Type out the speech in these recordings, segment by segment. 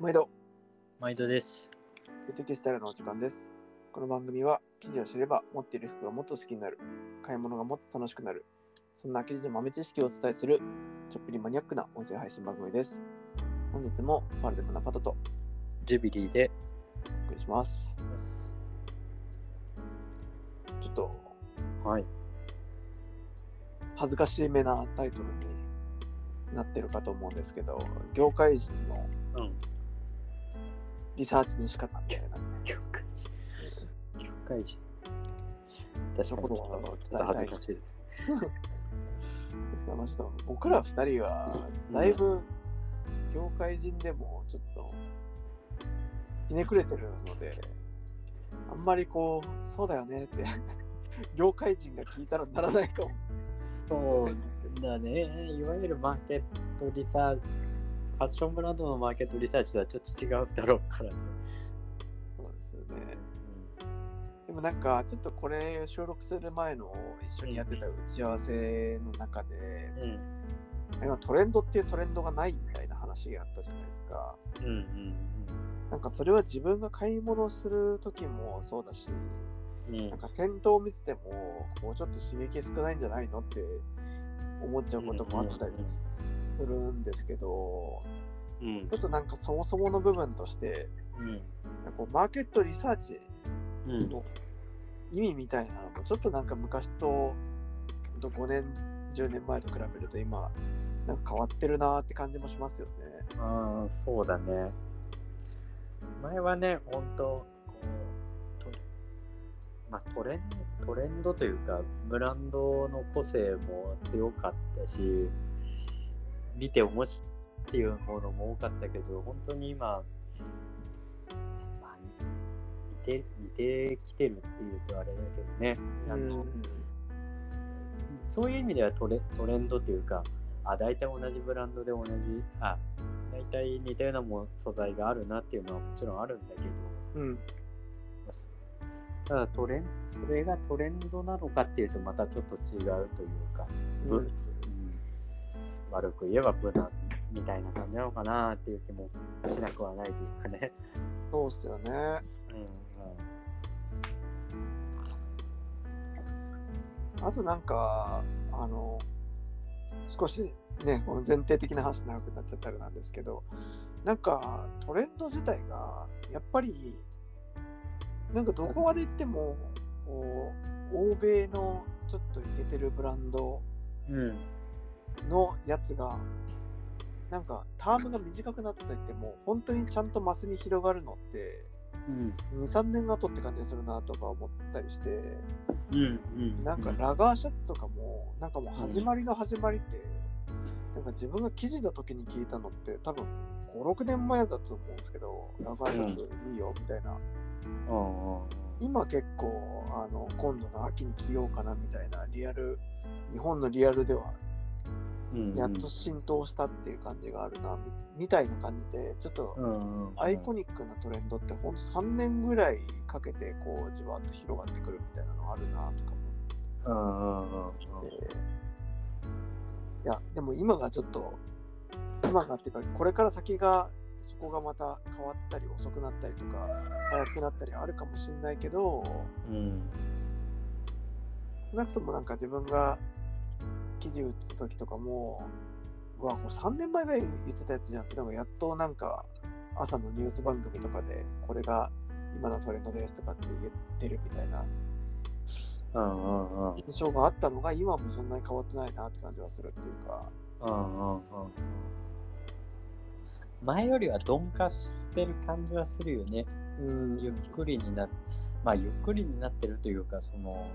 毎度、毎度です。ゆテキスタイルのお時間です。この番組は、記事を知れば、持っている服がもっと好きになる、買い物がもっと楽しくなる、そんな記事の豆知識をお伝えする、ちょっぴりマニアックな音声配信番組です。本日も、パルデムナパタとジュビリーで。お送りします。ちょっと、はい。恥ずかしめなタイトルになってるかと思うんですけど、業界人のうん。リサーチの仕方みたいな。業界人。業界人。確かにちょっとちょっと恥ずかしいです。僕ら二人はだいぶ業界人でもちょっとひねくれてるのであんまりこうそうだよねって業界人が聞いたらならないかもそうだね。いわゆるマーケットリサーチ、ファッションブランドのマーケットリサーチとはちょっと違うだろうからね。そうですよねでもなんかちょっとこれ収録する前の一緒にやってた打ち合わせの中でうん。今トレンドっていうトレンドがないみたいな話があったじゃないですかうん。うん。なんかそれは自分が買い物する時もそうだしうん。うんなんか店頭を見てても、もうちょっと刺激少ないんじゃないのって思っちゃうこともあったりするんですけど、うんちょっとなんかそもそもの部分として、うん。なんかこうマーケットリサーチうん。の意味みたいなのも、ちょっとなんか昔とほんと5年、10年前と比べると今、なんか変わってるなーって感じもしますよね。ああ、そうだね。前はね、本当まあ、トレントレンドというか、ブランドの個性も強かったし、見て面白いっていうものも多かったけど、本当に今、まあ、似て似てきてるっていうとあれだけどね、あのそういう意味ではトレトレンドというか、あ、大体同じブランドで同じ、あ、大体似たようなも素材があるなっていうのはもちろんあるんだけど、うん。ただトレンそれがトレンドなのかっていうとまたちょっと違うというか、ぶうんうん悪く言えば無難みたいな感じなのかなっていう気もしなくはないというかね。そうっすよね。うんあとなんか、あの、少しね、この前提的な話長くなっちゃったらなんですけど、なんかトレンド自体が、やっぱり、なんかどこまで行っても、こう、欧米のちょっとイケてるブランドうんのやつが、なんかタームが短くなったと言っても、本当にちゃんとマスに広がるのって、うん。2、3年後って感じがするなとか思ったりして、うんうん。なんかラガーシャツとかも、なんかもう始まりの始まりって、なんか自分が記事の時に聞いたのって多分5、6年前だと思うんですけど、ラガーシャツいいよみたいな。今結構、あの、今度の秋に着ようかなみたいなリアル、日本のリアルではうんやっと浸透したっていう感じがあるな、みみたいな感じで、ちょっとアイコニックなトレンドってほんと3年ぐらいかけてこうじわっと広がってくるみたいなのあるなとか思って。いや、でも今がちょっと、今がっていうか、これから先が、そこがまた変わったり遅くなったりとか、早くなったりあるかもしれないけど、うん少なくともなんか自分が記事打ってた時とかも、うわ、これ3年前ぐらい言ってたやつじゃん。って、なんかやっとなんか朝のニュース番組とかで、これが今のトレンドですとかって言ってるみたいな。印象があったのが、今もそんなに変わってないなって感じはするっていうか、うんうんうん前よりは鈍化してる感じはするよね。うん、ゆっくりになっまあゆっくりになってるというかその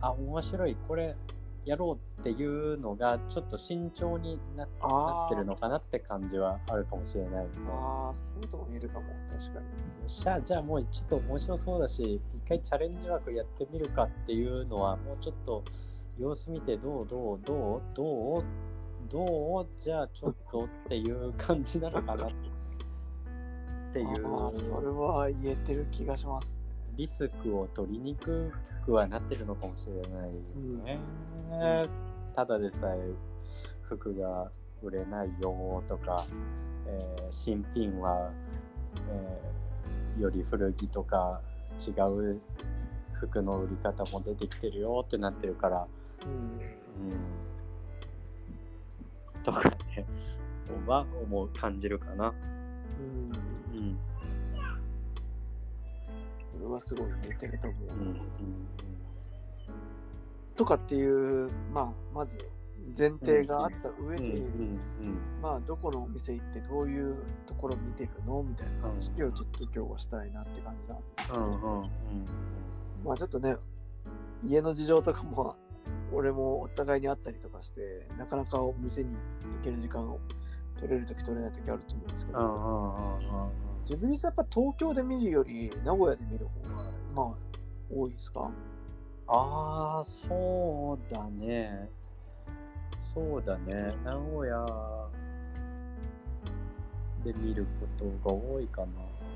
あ面白いこれやろうっていうのがちょっと慎重になってるのかなって感じはあるかもしれないよね。ああ、そうとも言えるかも、確かに。じゃあじゃあもうちょっと面白そうだし一回チャレンジ枠やってみるかっていうのはもうちょっと様子見てどうどうどうどうどう？じゃあちょっとっていう感じなのかなっていう。あーそれは言えてる気がします。リスクを取りにくくはなってるのかもしれないよね。ただでさえ服が売れないよとか、えー新品は、えーより古着とか違う服の売り方も出てきてるよってなってるから、うん。うん、とかね は思う感じるかな。うん。うん。これはすごい似てると思う。うんうんとかっていう、まあ、まず前提があった上で、うんうんまあ、どこのお店行ってどういうところ見てるのみたいな話をちょっと今日はしたいなって感じなんですけど、うんうんうん。まあちょっとね、家の事情とかも、俺もお互いにあったりとかして、なかなかお店に行ける時間を取れるとき取れないときあると思うんですけど、自分さんやっぱ東京で見るより名古屋で見る方が、まあ、多いですか？ああ、そうだね。そうだね。名古屋で見ることが多いかな。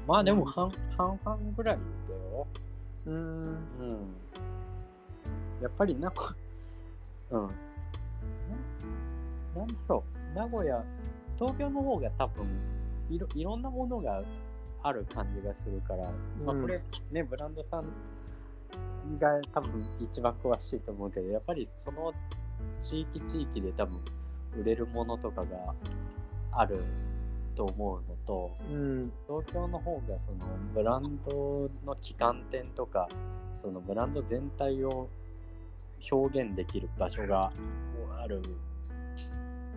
まあでも半半々ぐらいだよ。うーん。うん。やっぱり名古うん。ななんだろう。名古屋、東京の方が多分いろいろんなものがある感じがするから、まあうんこれね、ブランドさんが多分一番詳しいと思うけど、やっぱりその地域地域で多分売れるものとかがあると思うのと、うん。東京の方がそのブランドの旗艦店とかそのブランド全体を表現できる場所がある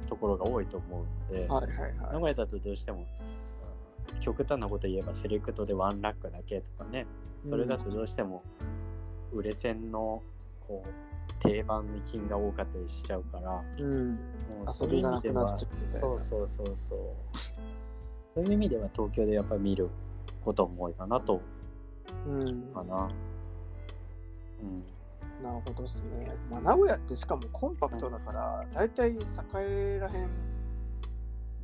ところが多いと思うので、はいはいはい。名古屋だとどうしてもうん極端なこと言えばセレクトでワンラックだけとかねそれだとどうしても売れ線のこう定番品が多かったりしちゃうから、うん。もう遊そういう意味ではそうそうそうそうそういう意味では東京でやっぱり見ることも多いかなとうん。かなうんなるほどですね。まあ、名古屋ってしかもコンパクトだから、だいたい栄らへん、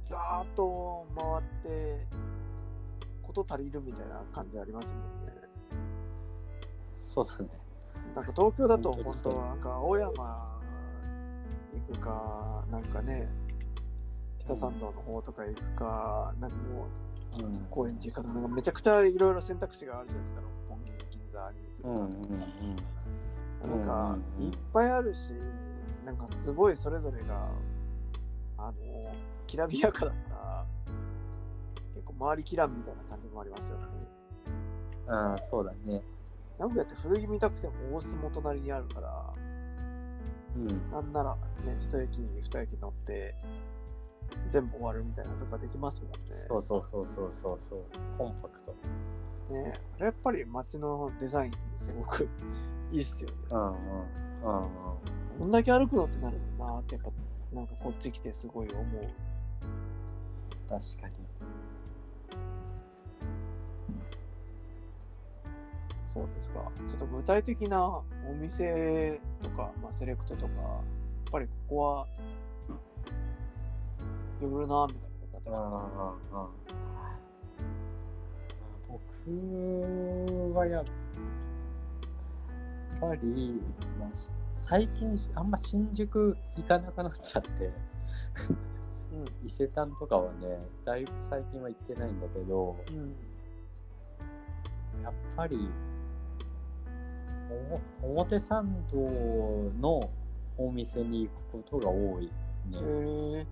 ざーっと回って、こと足りるみたいな感じありますもんね。そうだねなんか東京だと本当なんか青山行くか、なんかね、北参道の方とか行くか、なんかもううん高円寺行くかなんかめちゃくちゃいろいろ選択肢があるじゃないですか、六本木、銀座にするかとか。うんなんかうんうんうんいっぱいあるし、なんかすごいそれぞれが、あの、きらびやかだから、結構周りきらんみたいな感じもありますよね。ああそうだね。名古屋って古着見たくても大須も隣にあるから、うん。なんならね、一駅に二駅乗って、全部終わるみたいなとかできますもんね。そうそうそうそうそうそう。コンパクト。ねあれやっぱり街のデザインすごくいいっすよね。うんうんうんうんこんだけ歩くのってなるもんなってやっぱなんかこっち来てすごい思う。確かにそうですか。ちょっと具体的なお店とか、まあ、セレクトとか、やっぱりここは寄るなみたいな方が僕はやっぱり、まあ、し最近あんま新宿行かなくなっちゃって。うん。伊勢丹とかはねだいぶ最近は行ってないんだけど。うんやっぱりお表参道のお店に行くことが多いね。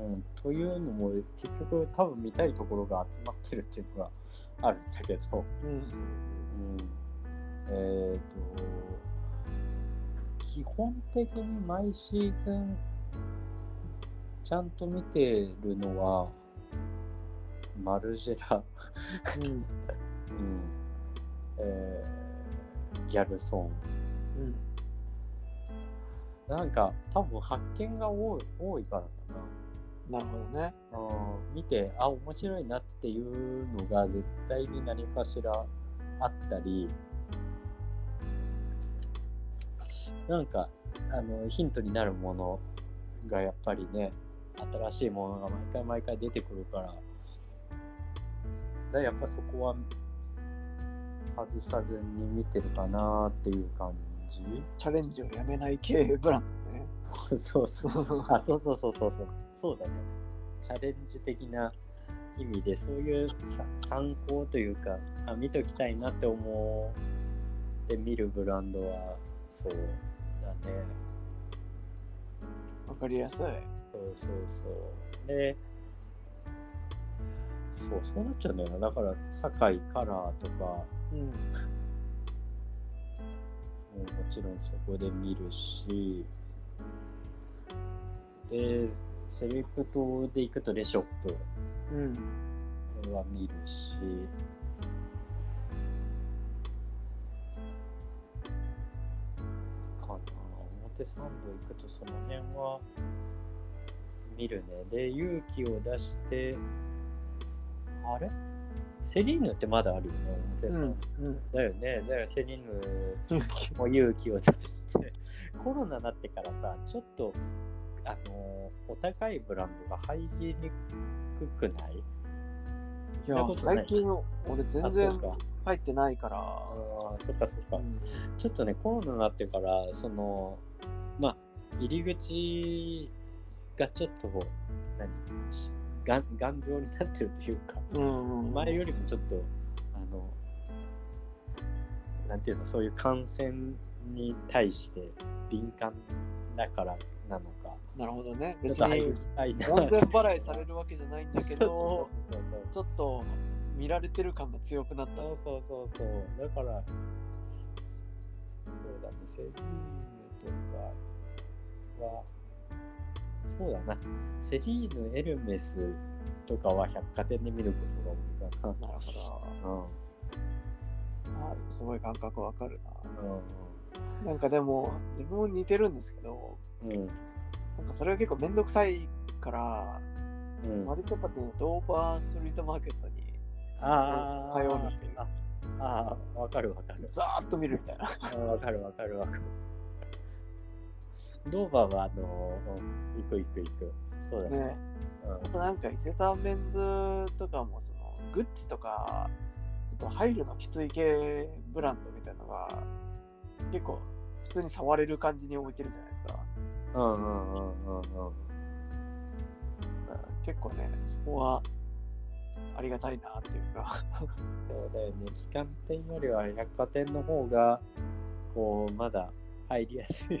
うん、というのも結局多分見たいところが集まってるっていうのがあるんだけど、うんうん、えっ、と基本的に毎シーズンちゃんと見てるのはマルジェラ、うん。うん。えーギャルソン。うん。なんか多分発見が多い多いからかな。なるほどね。うん。見てあ面白いなっていうのが絶対に何かしらあったりなんかあのヒントになるものがやっぱりね新しいものが毎回毎回出てくるからだやっぱそこは外さずに見てるかなっていう感じチャレンジをやめない系ブランドね。そうそうあそうそうそうそうそうそうだね。チャレンジ的な意味で、そういうさ参考というか、あ見ときたいなって思って見るブランドは、そうだね。わかりやすい。そうそうそう。で、そう、そうなっちゃうんだよな。だから、堺カラーとか、うん。ももちろんそこで見るし、で、セレクトで行くとレショップうん。は見るし、かな表参道行くとその辺は見るね。で、勇気を出して、あれ？セリーヌってまだあるよね、表参道。うん。だよね。だからセリーヌも勇気を出して、コロナになってからさ、ちょっと、あのお高いブランドが入りにくくない？いや最近俺全あ然入ってないから。ああ、そっかそっか。うんちょっとね、コロナになってから、その、まあ、入り口がちょっと、何？し頑頑丈になってるというか、うんうん。前よりもちょっと、あの、なんていうの、そういう感染に対して敏感だからなのか、なるほどね。別に全払いされるわけじゃないんだけど、ちょっと見られてる感が強くなった。そうそうそうそう。だから、そうだね、セリーヌとかは、そうだな、セリーヌ、エルメスとかは百貨店で見ることが多いかなるほど。な。あすごい感覚わかるうん。な。なんかでも、自分も似てるんですけど、うん。うん。なんかそれが結構めんどくさいから、うん、割とやっぱね、ドーバーストリートマーケットに通うのっていうああー、わかるわかる。ザーッと見るみたいな。わかるわかるわかる。ドーバーは、あのうん行く行く行く。そうだね。ね。うんあとなんか伊勢丹メンズとかもそのグッチとかちょっと入るのきつい系ブランドみたいなのが結構普通に触れる感じに置いてるじゃないですか。うんうんうんうんうん。結構ね、そこはありがたいなっていうか。そうだよね。機関店よりは百貨店の方が、こう、まだ入りやすいよ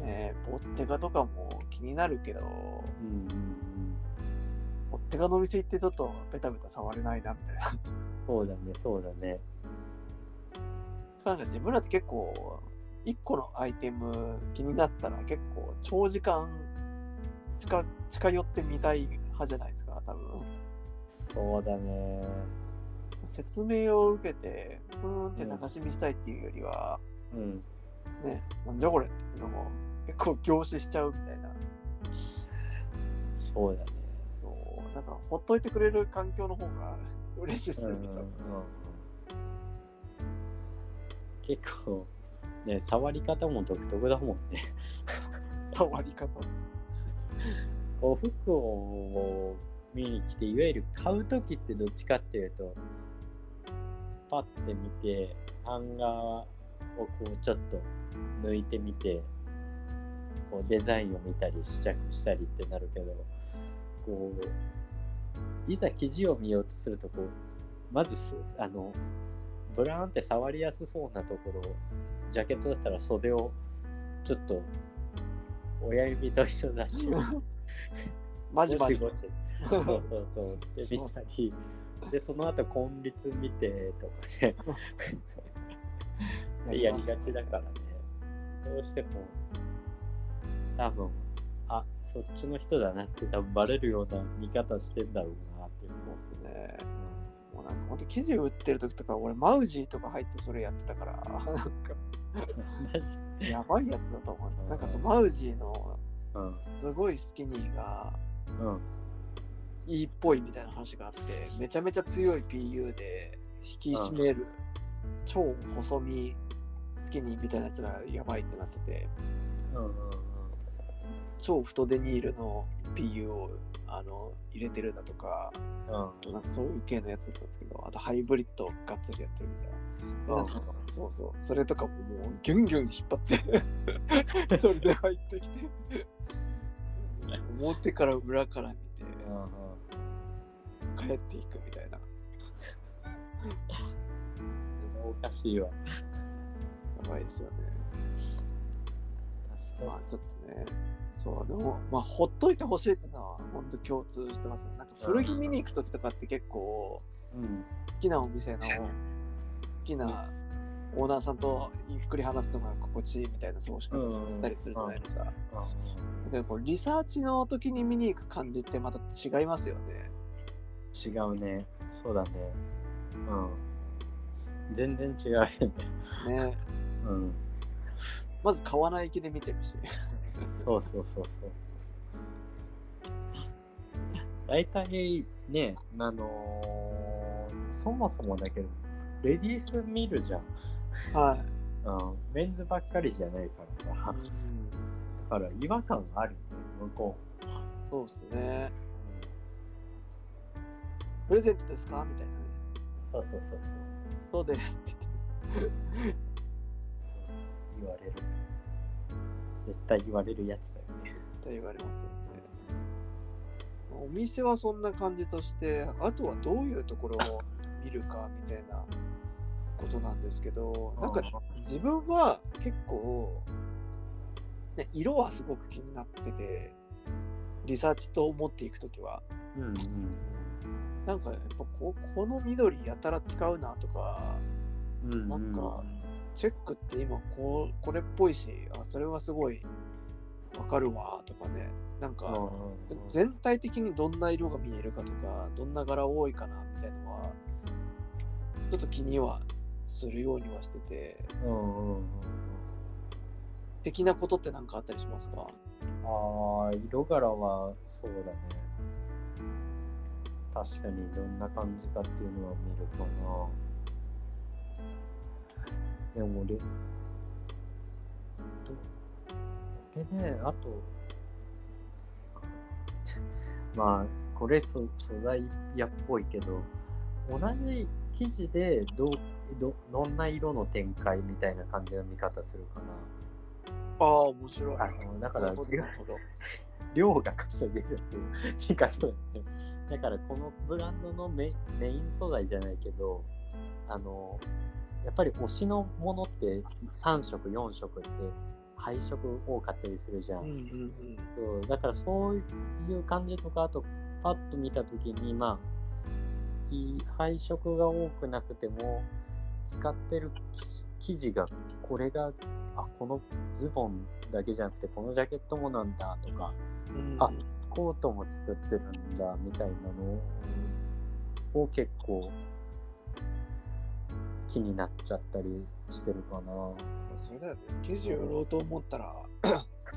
ね。ねボッテガとかも気になるけど、うんうんうん。ボッテガのお店行ってちょっとベタベタ触れないなみたいな。そうだね、そうだね。なんか自分らって結構1個のアイテム気になったら結構長時間近近寄ってみたい派じゃないですか多分そうだね。説明を受けてふーんって流し見したいっていうよりは、うん。ねなんじゃこれっていうのも結構凝視しちゃうみたいなそうだね。そうなんかほっといてくれる環境の方が嬉しいっすよね、うんうんうんうん結構、ね、触り方も独特だもんね。触り方っつってこう服を見に来ていわゆる買う時ってどっちかっていうとパッて見てハンガーをこうちょっと抜いてみてこうデザインを見たり試着したりってなるけどこういざ生地を見ようとするとこうまずすあのブラーンって触りやすそうなところジャケットだったら袖をちょっと親指と人差しを マジマジ。ゴシゴシ。そうそうそう。で、見たり、で、その後、根率見てとかね、でやりがちだからね、どうしても、多分、あ、そっちの人だなって多分バレるような見方してんだろうなっていうそうっすね。もうなんかほんと生地売ってる時とか俺マウジーとか入ってそれやってたから。なんか。やばいやつだと思う。なんかそのマウジーのうん。すごいスキニーがうん。いいっぽいみたいな話があって、めちゃめちゃ強い PU で引き締める超細身スキニーみたいなやつがやばいってなってて、うんうん超太デニールの PU をあの入れてるだとか、うん。なんかそういう系のやつだったんですけど、あとハイブリッドがっつりやってるみたいな。でなんかそうそう、それとかももうギュンギュン引っ張って。一人で入ってきて、表から裏から見て。うんうん。帰っていくみたいな。おかしいわ。やばいですよね確まあちょっとねそうでもまあほっといてほしいってのは本当共通してますよなんか古着見に行く時とかって結構うん。好きなお店の好きなオーナーさんとゆっくり話すのが心地いいみたいな過ごし方をしたりするじゃないですか。だけどこうリサーチの時に見に行く感じってまた違いますよね。違うね。そうだね。うん。全然違うよね。ねうん。まず買わない気で見てるし。そうそうそうそう。大体ね、あのーそもそもだけど、レディース見るじゃん。はい。うん。メンズばっかりじゃないからさ。だから違和感があるんだよ、向こそうですね。プレゼントですか？みたいなね。そうそうそうそう。そうですって言われる。絶対言われるやつだよね。って言われますよね。お店はそんな感じとして、あとはどういうところを見るかみたいなことなんですけど、なんか自分は結構、ね、色はすごく気になってて、リサーチと思っていくときは、うんうんなんかやっぱここの緑やたら使うなとか、うん。うんなんかチェックって今こうこれっぽいし、あそれはすごいわかるわとかね、なんか、全体的にどんな色が見えるかとかどんな柄多いかなみたいのはちょっと気にはするようにはしてて。うんうんうん的なことって何かあったりしますか？ああ、色柄はそうだね。確かにどんな感じかっていうのは見るかな。でも俺、ど俺ね、あと、まあ、これそ素材屋っぽいけど、同じ生地でどうどどんな色の展開みたいな感じの見方するかな。ああ面白いあのだから 量が稼げるっていう見方だね。だからこのブランドのメメイン素材じゃないけど、あの、やっぱり推しのものって3色、4色って配色多かったりするじゃん。うんうんうんそうだからそういう感じとか、あとパッと見たときに、まあ、いい配色が多くなくても、使ってる生地が、これが、あ、このズボンだけじゃなくて、このジャケットもなんだとか、うんあコートも作ってるんだみたいなのを結構気になっちゃったりしてるかな。それだよね生地を売ろうと思ったら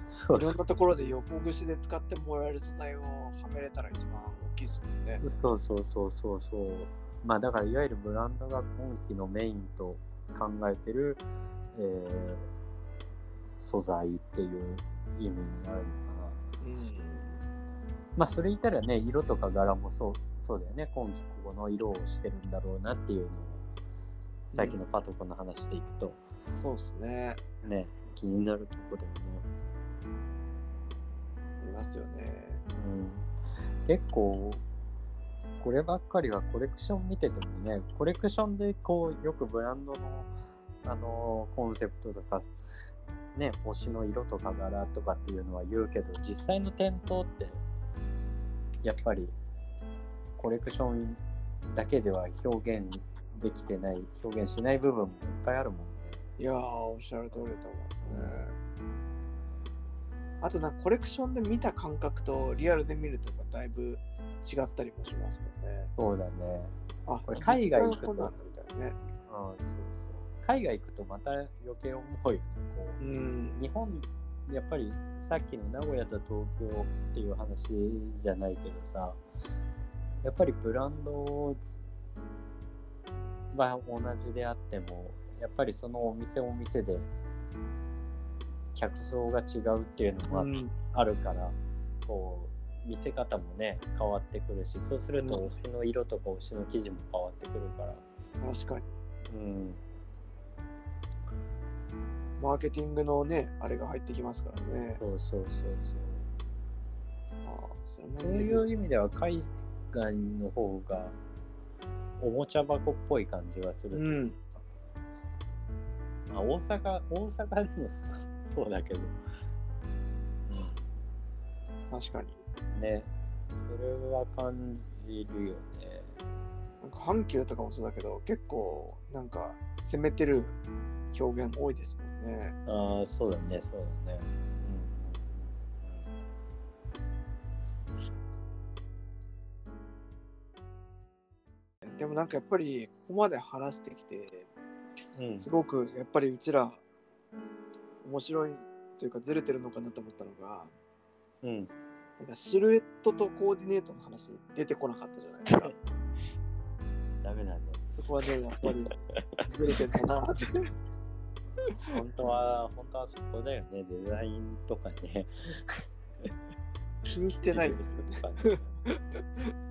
そいろんなところで横串で使ってもらえる素材をはめれたら一番大きいですもんねそうそうそうそうそう。まあだからいわゆるブランドが今期のメインと考えてる、えー素材っていう意味になるのかな。うんまあそれ言ったらね、色とか柄もそうそうだよね。今季この色をしてるんだろうなっていうのを、さっきのパトコの話でいくと、そうですね。ね、気になるとこだよね。いますよね。うん、結構、こればっかりはコレクション見ててもね、コレクションでこう、よくブランドの、あのーコンセプトとか、ね、推しの色とか柄とかっていうのは言うけど、実際の店頭って、やっぱり、コレクションだけでは表現できてない、表現しない部分もいっぱいあるもんね。いやーおっしゃる通りだと思いますねあとなんかコレクションで見た感覚とリアルで見るとかだいぶ違ったりもしますもんねそうだね。あこれ海外行くとなんだみたいなねうん、そうそう。海外行くとまた余計思うよね。こううん日本やっぱりさっきの名古屋と東京っていう話じゃないけどさやっぱりブランドは同じであってもやっぱりそのお店お店で客層が違うっていうのがうん。あるから、こう見せ方もね変わってくるしそうするとうん。推しの色とか推しの生地も変わってくるから。確かに。うん。マーケティングのねあれが入ってきますからね。そうそうそうそう。それもそういう意味では海外の方がおもちゃ箱っぽい感じはするうか、まあ、大阪大阪でもそうだけど、確かに。うん、ね。それは感じるよね。なんか阪急とかもそうだけど、結構なんか攻めてる表現多いですもんね。ああそうだねそうだねでもなんかやっぱりここまで話してきて、うん。うんすごくやっぱりうちら面白いというかずれてるのかなと思ったのが、うん。なんかシルエットとコーディネートの話出てこなかったじゃないですか。ダメだね。そこはね、やっぱり ずれてんだなって。本当は本当はそこだよね。デザインとかね。気にしてない。んですよね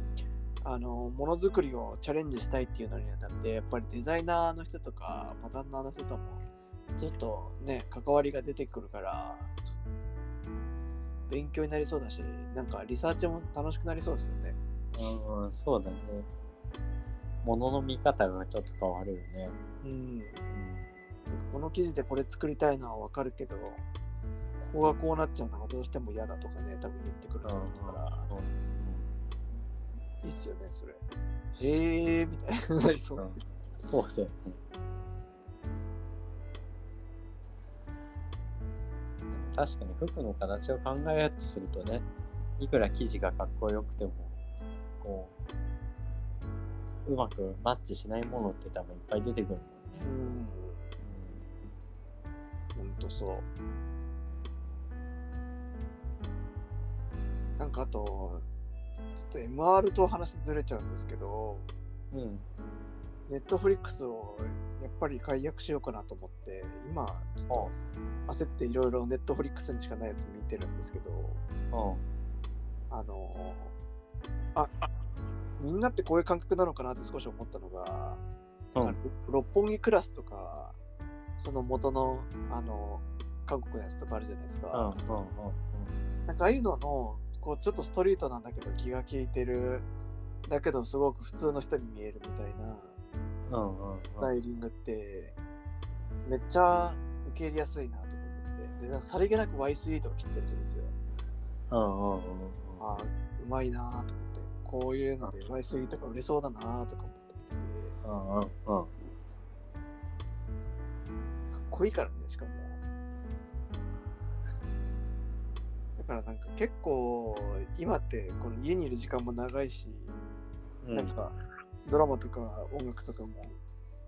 あの、ものづくりをチャレンジしたいっていうのにあたって、やっぱりデザイナーの人とか、パタンナーの人とも、ちょっとね、関わりが出てくるから、勉強になりそうだし、なんかリサーチも楽しくなりそうですよね。うんうん、そうだね。ものの見方がちょっと変わるよね。うん。なんかこの記事でこれ作りたいのはわかるけど、ここがこうなっちゃうのがどうしても嫌だとかね、多分言ってくると思うから、いいっすよね、それ。ええー、みたいになりそうう。んそうだよね。確かに服の形を考えようとするとね、いくら生地がかっこよくても、こう、うまくマッチしないものって多分いっぱい出てくるもんね。うん、ほんとそう。なんかあと、ちょっと MR と話ずれちゃうんですけど、うん。うん。ネットフリックスをやっぱり解約しようかなと思って、今、ちょっと焦っていろいろネットフリックスにしかないやつ見てるんですけど、うん。あのあ、みんなってこういう感覚なのかなって少し思ったのが、うん六本木クラスとか、その元の、あの、韓国のやつとかあるじゃないですか。なんかああいうのの、こうちょっとストリートなんだけど気が利いてる、だけどすごく普通の人に見えるみたいな。スタイリングって、めっちゃ受け入れやすいなとか思って、で、なんかさりげなく Y3 とか着てたりするんですよ。うん。うん。うん。ああ、うまいなと思って、こういうので Y3 とか売れそうだなとか思ってて、うん。うん。かっこいいからね、しかも。だからなんか結構、今ってこの家にいる時間も長いし、うん。なんかドラマとか音楽とかも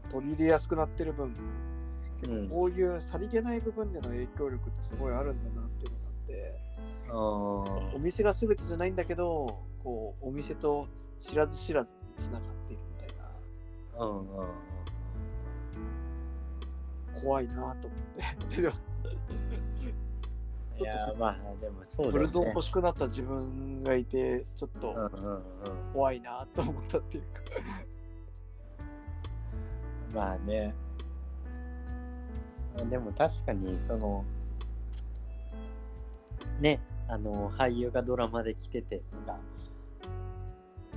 取り入れやすくなってる分、うんこういうさりげない部分での影響力ってすごいあるんだなっていうのがあって、お店が全てじゃないんだけど、こうお店と知らず知らずにつながっているみたいな、うん。うん。うん。怖いなと思って。いやーまあでもそうだよね。ブルゾン欲しくなった自分がいて、ちょっと。怖いなと思ったっていうか。まあね。でも確かにそのねあの俳優がドラマで来ててとか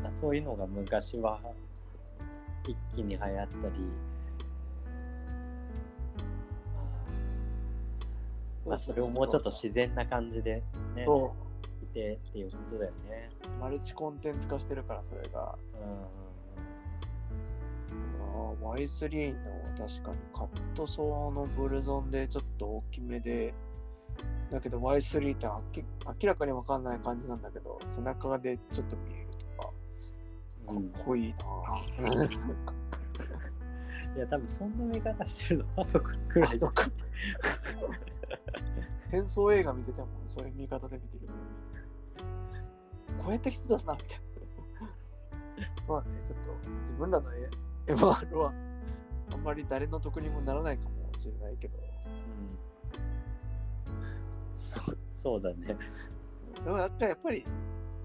まあそういうのが昔は一気に流行ったりまあまあそれをもうちょっと自然な感じでねそいてっていうことだよね。う、マルチコンテンツ化してるから、それが。あー Y3 の確かにカットソーのブルゾンでちょっと大きめで、だけど Y3 って明らかにわかんない感じなんだけど、背中でちょっと見えるとか、うんうんかっこいいなぁ。いや多分そんな見方してるのパトクくらいとか。戦争映画見ててもそういう見方で見てるのに。うやって来てたんだみたいな。まあね、ちょっと自分らの MR はあんまり誰の得にもならないかもしれないけど、うん、そうそうだね。でもなんかやっぱり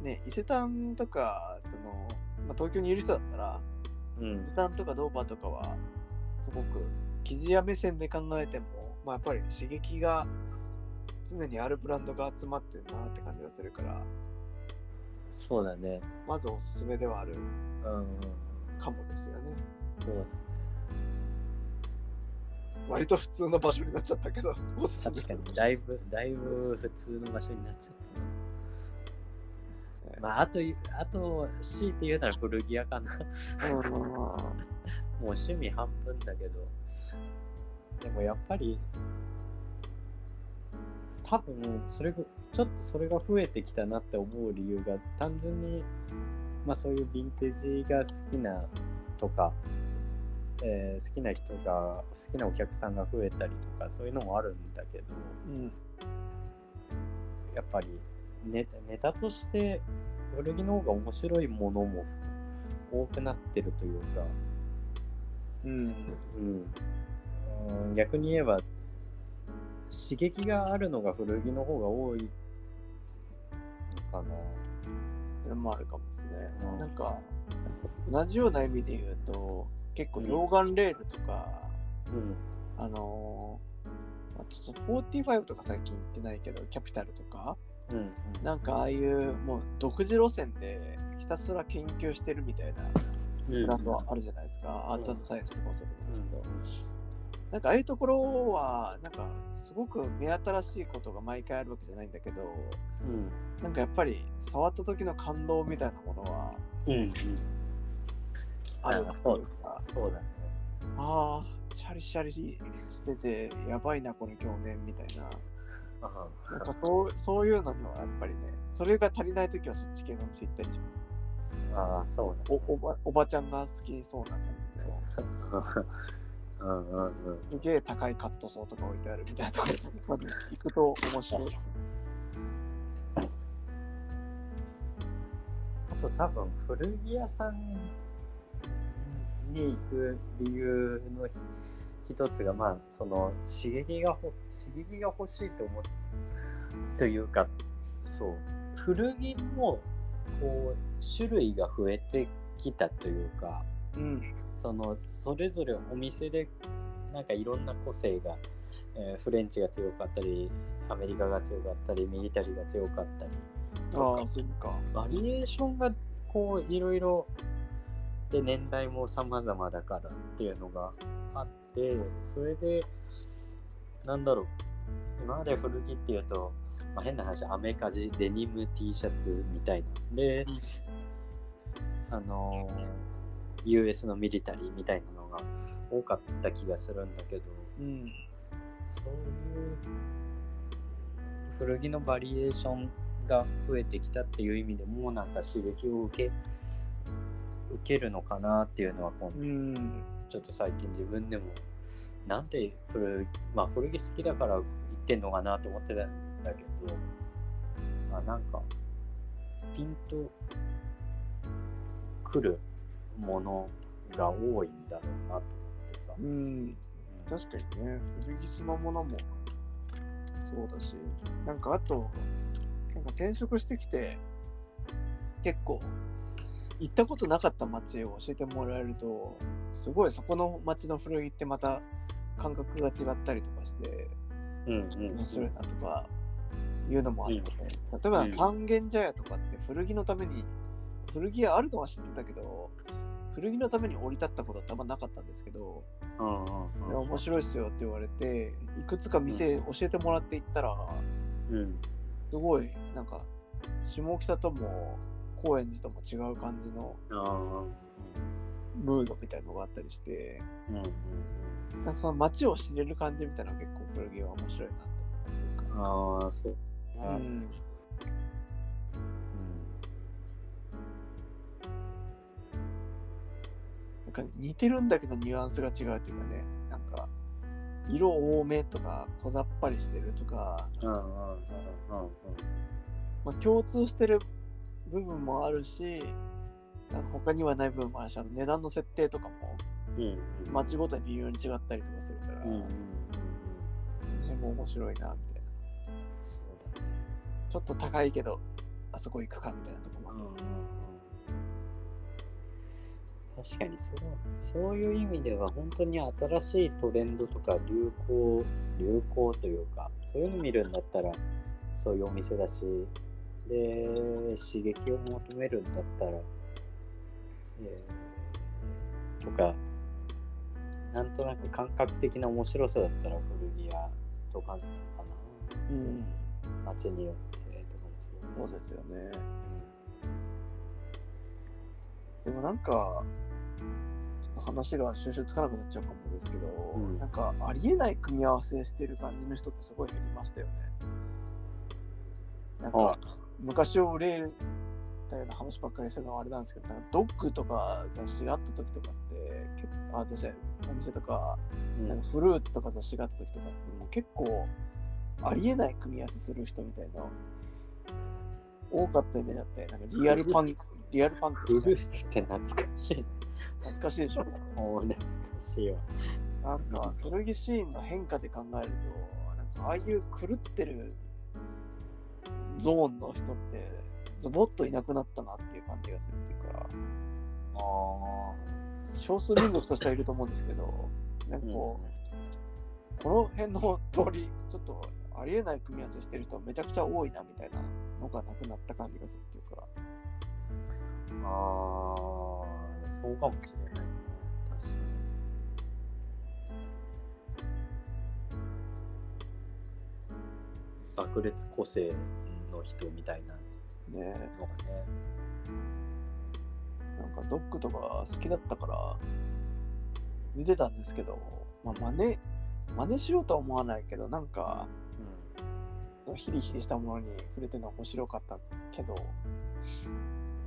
ね、伊勢丹とか、その、まあ、東京にいる人だったら、うん伊勢丹とかドーバーとかは、すごく生地屋目線で考えても、まあ、やっぱり刺激が常にあるブランドが集まってるなって感じがするから、そうだね。まずおすすめではあるうんうん。かもですよね。そうだね。割と普通の場所になっちゃったけど、おすすめ確かにだいぶ、だいぶ普通の場所になっちゃったな。まあ、あと、あと、強いて言うなら古着屋かな。うんもう趣味半分だけど、でもやっぱり、多分それが、ちょっとそれが増えてきたなって思う理由が、単純に、まあそういうヴィンテージが好きなとか、えー好きな人が、好きなお客さんが増えたりとか、そういうのもあるんだけど、うん。やっぱりネネタとして古着の方が面白いものも多くなってるというか、うん。うん、うん逆に言えば刺激があるのが古着の方が多いのかな。それもあるかもですね。うん。なんか、同じような意味で言うと、結構溶岩レールとか、うん。あのあちょっと45とか最近行ってないけど、キャピタルとか、うん。なんかああいうもう独自路線でひたすら研究してるみたいなうんブランドあるじゃないですか。アーツサイエンスとかもそうなんですけど、うんなんかああいうところは、なんかすごく目新しいことが毎回あるわけじゃないんだけど、うんなんかやっぱり触った時の感動みたいなものはうんうんあるなというか、そうだね。ああ、シャリシャリしてて、やばいな、この去年みたいな。なんかそうそういうのにはやっぱりね、それが足りない時はそっち系のお店行ったりします。ああ、そうだね。おおばおばちゃんが好きそうな感じの、うんうんうん。すげえ高いカットソーとか置いてあるみたいなところまで行くと面白い。あと多分古着屋さんに行く理由の一つがまあその刺激がほ刺激が欲しいと思うというかそう古着もこう種類が増えてきたというかうん。そのそれぞれお店でなんかいろんな個性が、えーフレンチが強かったりアメリカが強かったりミリタリーが強かったりああ、そうか。バリエーションがこういろいろで年代も様々だからっていうのがあってそれでなんだろう今まで古着っていうと、まあ、変な話アメカジデニム T シャツみたいなであのー US のミリタリーみたいなのが多かった気がするんだけどうん。そういう古着のバリエーションが増えてきたっていう意味でもなんか刺激を受け受けるのかなっていうのは今度うん。ちょっと最近自分でもなんで古,、まあ、古着好きだから言ってんのかなと思ってたんだけど、まあ、なんかピンとくるものが多いんだろうなと思ってさ。うん。確かにね、古着そのものもそうだし、なんかあと、なんか転職してきて、結構、行ったことなかった街を教えてもらえると、すごいそこの街の古着ってまた感覚が違ったりとかして、うんうん面白いなとかいうのもあって、うん。例えばうん。三軒茶屋とかって古着のために、古着屋あるのは知ってたけど、古着のために降り立ったことってあんまなかったんですけど、うんうん面白いっすよって言われて、いくつか店教えてもらって行ったら、うん。すごい、なんか、下北とも高円寺とも違う感じのあムードみたいのがあったりして、なんかその街を知れる感じみたいなのが結構古着は面白いなとああ、そう。ううん。なんか似てるんだけどニュアンスが違うっていうかね、なんか、色多めとか小ざっぱりしてるとか、共通してる部分もあるし、なんか他にはない部分もあるし、あと値段の設定とかも街ごとに微妙に違ったりとかするから、うんうんうんうん。それも面白いなみたいな。ちょっと高いけど、あそこ行くかみたいなとこもあって、うん確かにそうそういう意味では本当に新しいトレンドとか流行流行というかそういうの見るんだったらそういうお店だしで刺激を求めるんだったら、えーとかなんとなく感覚的な面白さだったら古着屋とかかうん、な街によってそうですよね。うでもなんか、話が収集つかなくなっちゃうかもですけど、うんなんかありえない組み合わせしてる感じの人ってすごい減りましたよね。なんか、昔を憂えたような話ばっかりするのはあれなんですけど、なんかドッグとか雑誌があった時とかって、結構あ雑誌お店とか、んなんかフルーツとか雑誌があった時とかって、もう結構ありえない組み合わせする人みたいな、多かったイメージあって、なんかリアルパン、リアルパンクルーツって懐かしいね。懐かしいでしょ？もう懐かしいわ。なんか古着シーンの変化で考えると、なんかああいう狂ってるゾーンの人って、ズボッといなくなったなっていう感じがするっていうか、あ少数民族としてはいると思うんですけど、なんかこう、この辺の通り、ちょっとありえない組み合わせしてる人めちゃくちゃ多いなみたいなのがなくなった感じがするっていうか、あー、そうかもしれないね。確かに。爆裂個性の人みたいなねのがね。なんかドッグとか好きだったから見てたんですけど、まあ、真似真似しようとは思わないけどなんかヒリヒリしたものに触れてるのは面白かったけど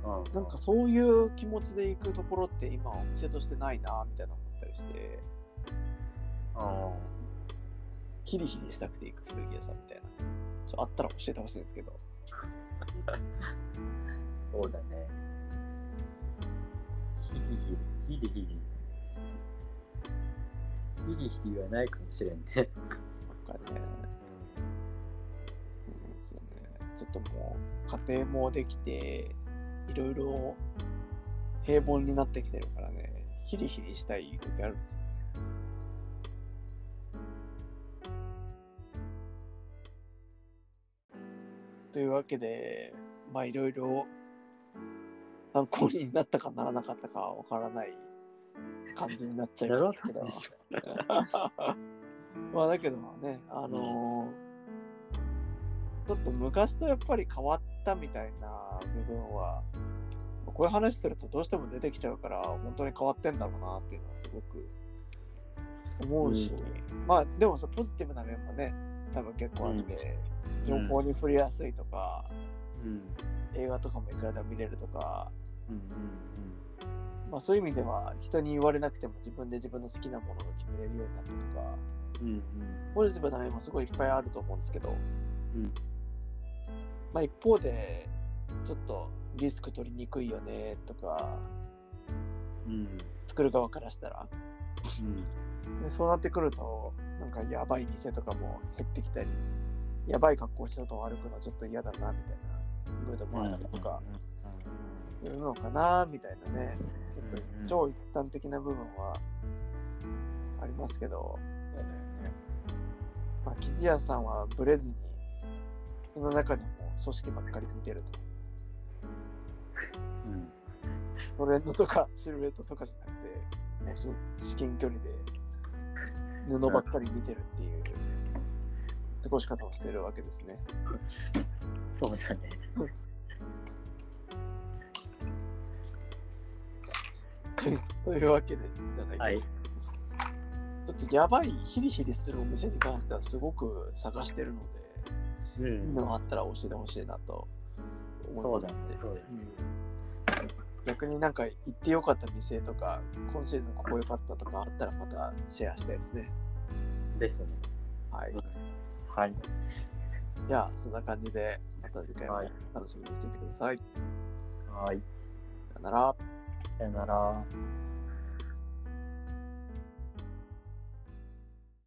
うん。うん、なんかそういう気持ちで行くところって今お店としてないなみたいな思ったりしてうん。ヒリヒリしたくて行く古着屋さんみたいなちょあったら教えてほしいんですけど そうだね。ヒリヒリ、ヒリヒリ。ヒリヒリはないかもしれんね。そうなんですよねちょっともう家庭もできていろいろ平凡になってきてるからね。ヒリヒリしたい時あるんですよ。ねというわけでまあいろいろ参考になったかならなかったかわからない感じになっちゃいましたけど。まあだけどね、あのーちょっと昔とやっぱり変わったみたいな部分は、こういう話するとどうしても出てきちゃうから、本当に変わってんだろうなっていうのはすごく思うし、まあでもさ、ポジティブな面もね、多分結構あって、情報に触れやすいとか、うん。映画とかもいくらでも見れるとか、うんうんまあそういう意味では人に言われなくても自分で自分の好きなものが決めれるようになったとか、うん。うんポジティブな面もすごいいっぱいあると思うんですけど、うんまあ一方で、ちょっとリスク取りにくいよねとか、うん。うん。作る側からしたら。うん。でそうなってくると、なんかやばい店とかも減ってきたり、やばい格好して外を歩くのちょっと嫌だなみたいなムードもあったりとかするのかなみたいなね、ちょっと超一般的な部分はありますけど、まあ、生地屋さん。はブレずに、その中でも組織ばっかり見てると。うん。トレンドとかシルエットとかじゃなくて、もうすごい至近距離で布ばっかり見てるっていう過ごし方をしてるわけですね。そうだね。というわけで、じゃないはい。ちょっとやばいヒリヒリするお店に関してはすごく探してるので、ういいのがあったら教えてほしいなと思そうだねうだね。逆になんか行ってよかった店とか、今シーズンここ良かったとかあったらまたシェアしたいですね。ですね。はい。はい。じゃあ、そんな感じで、また次回もはい楽しみにしていてください。はい。さよなら。さよなら。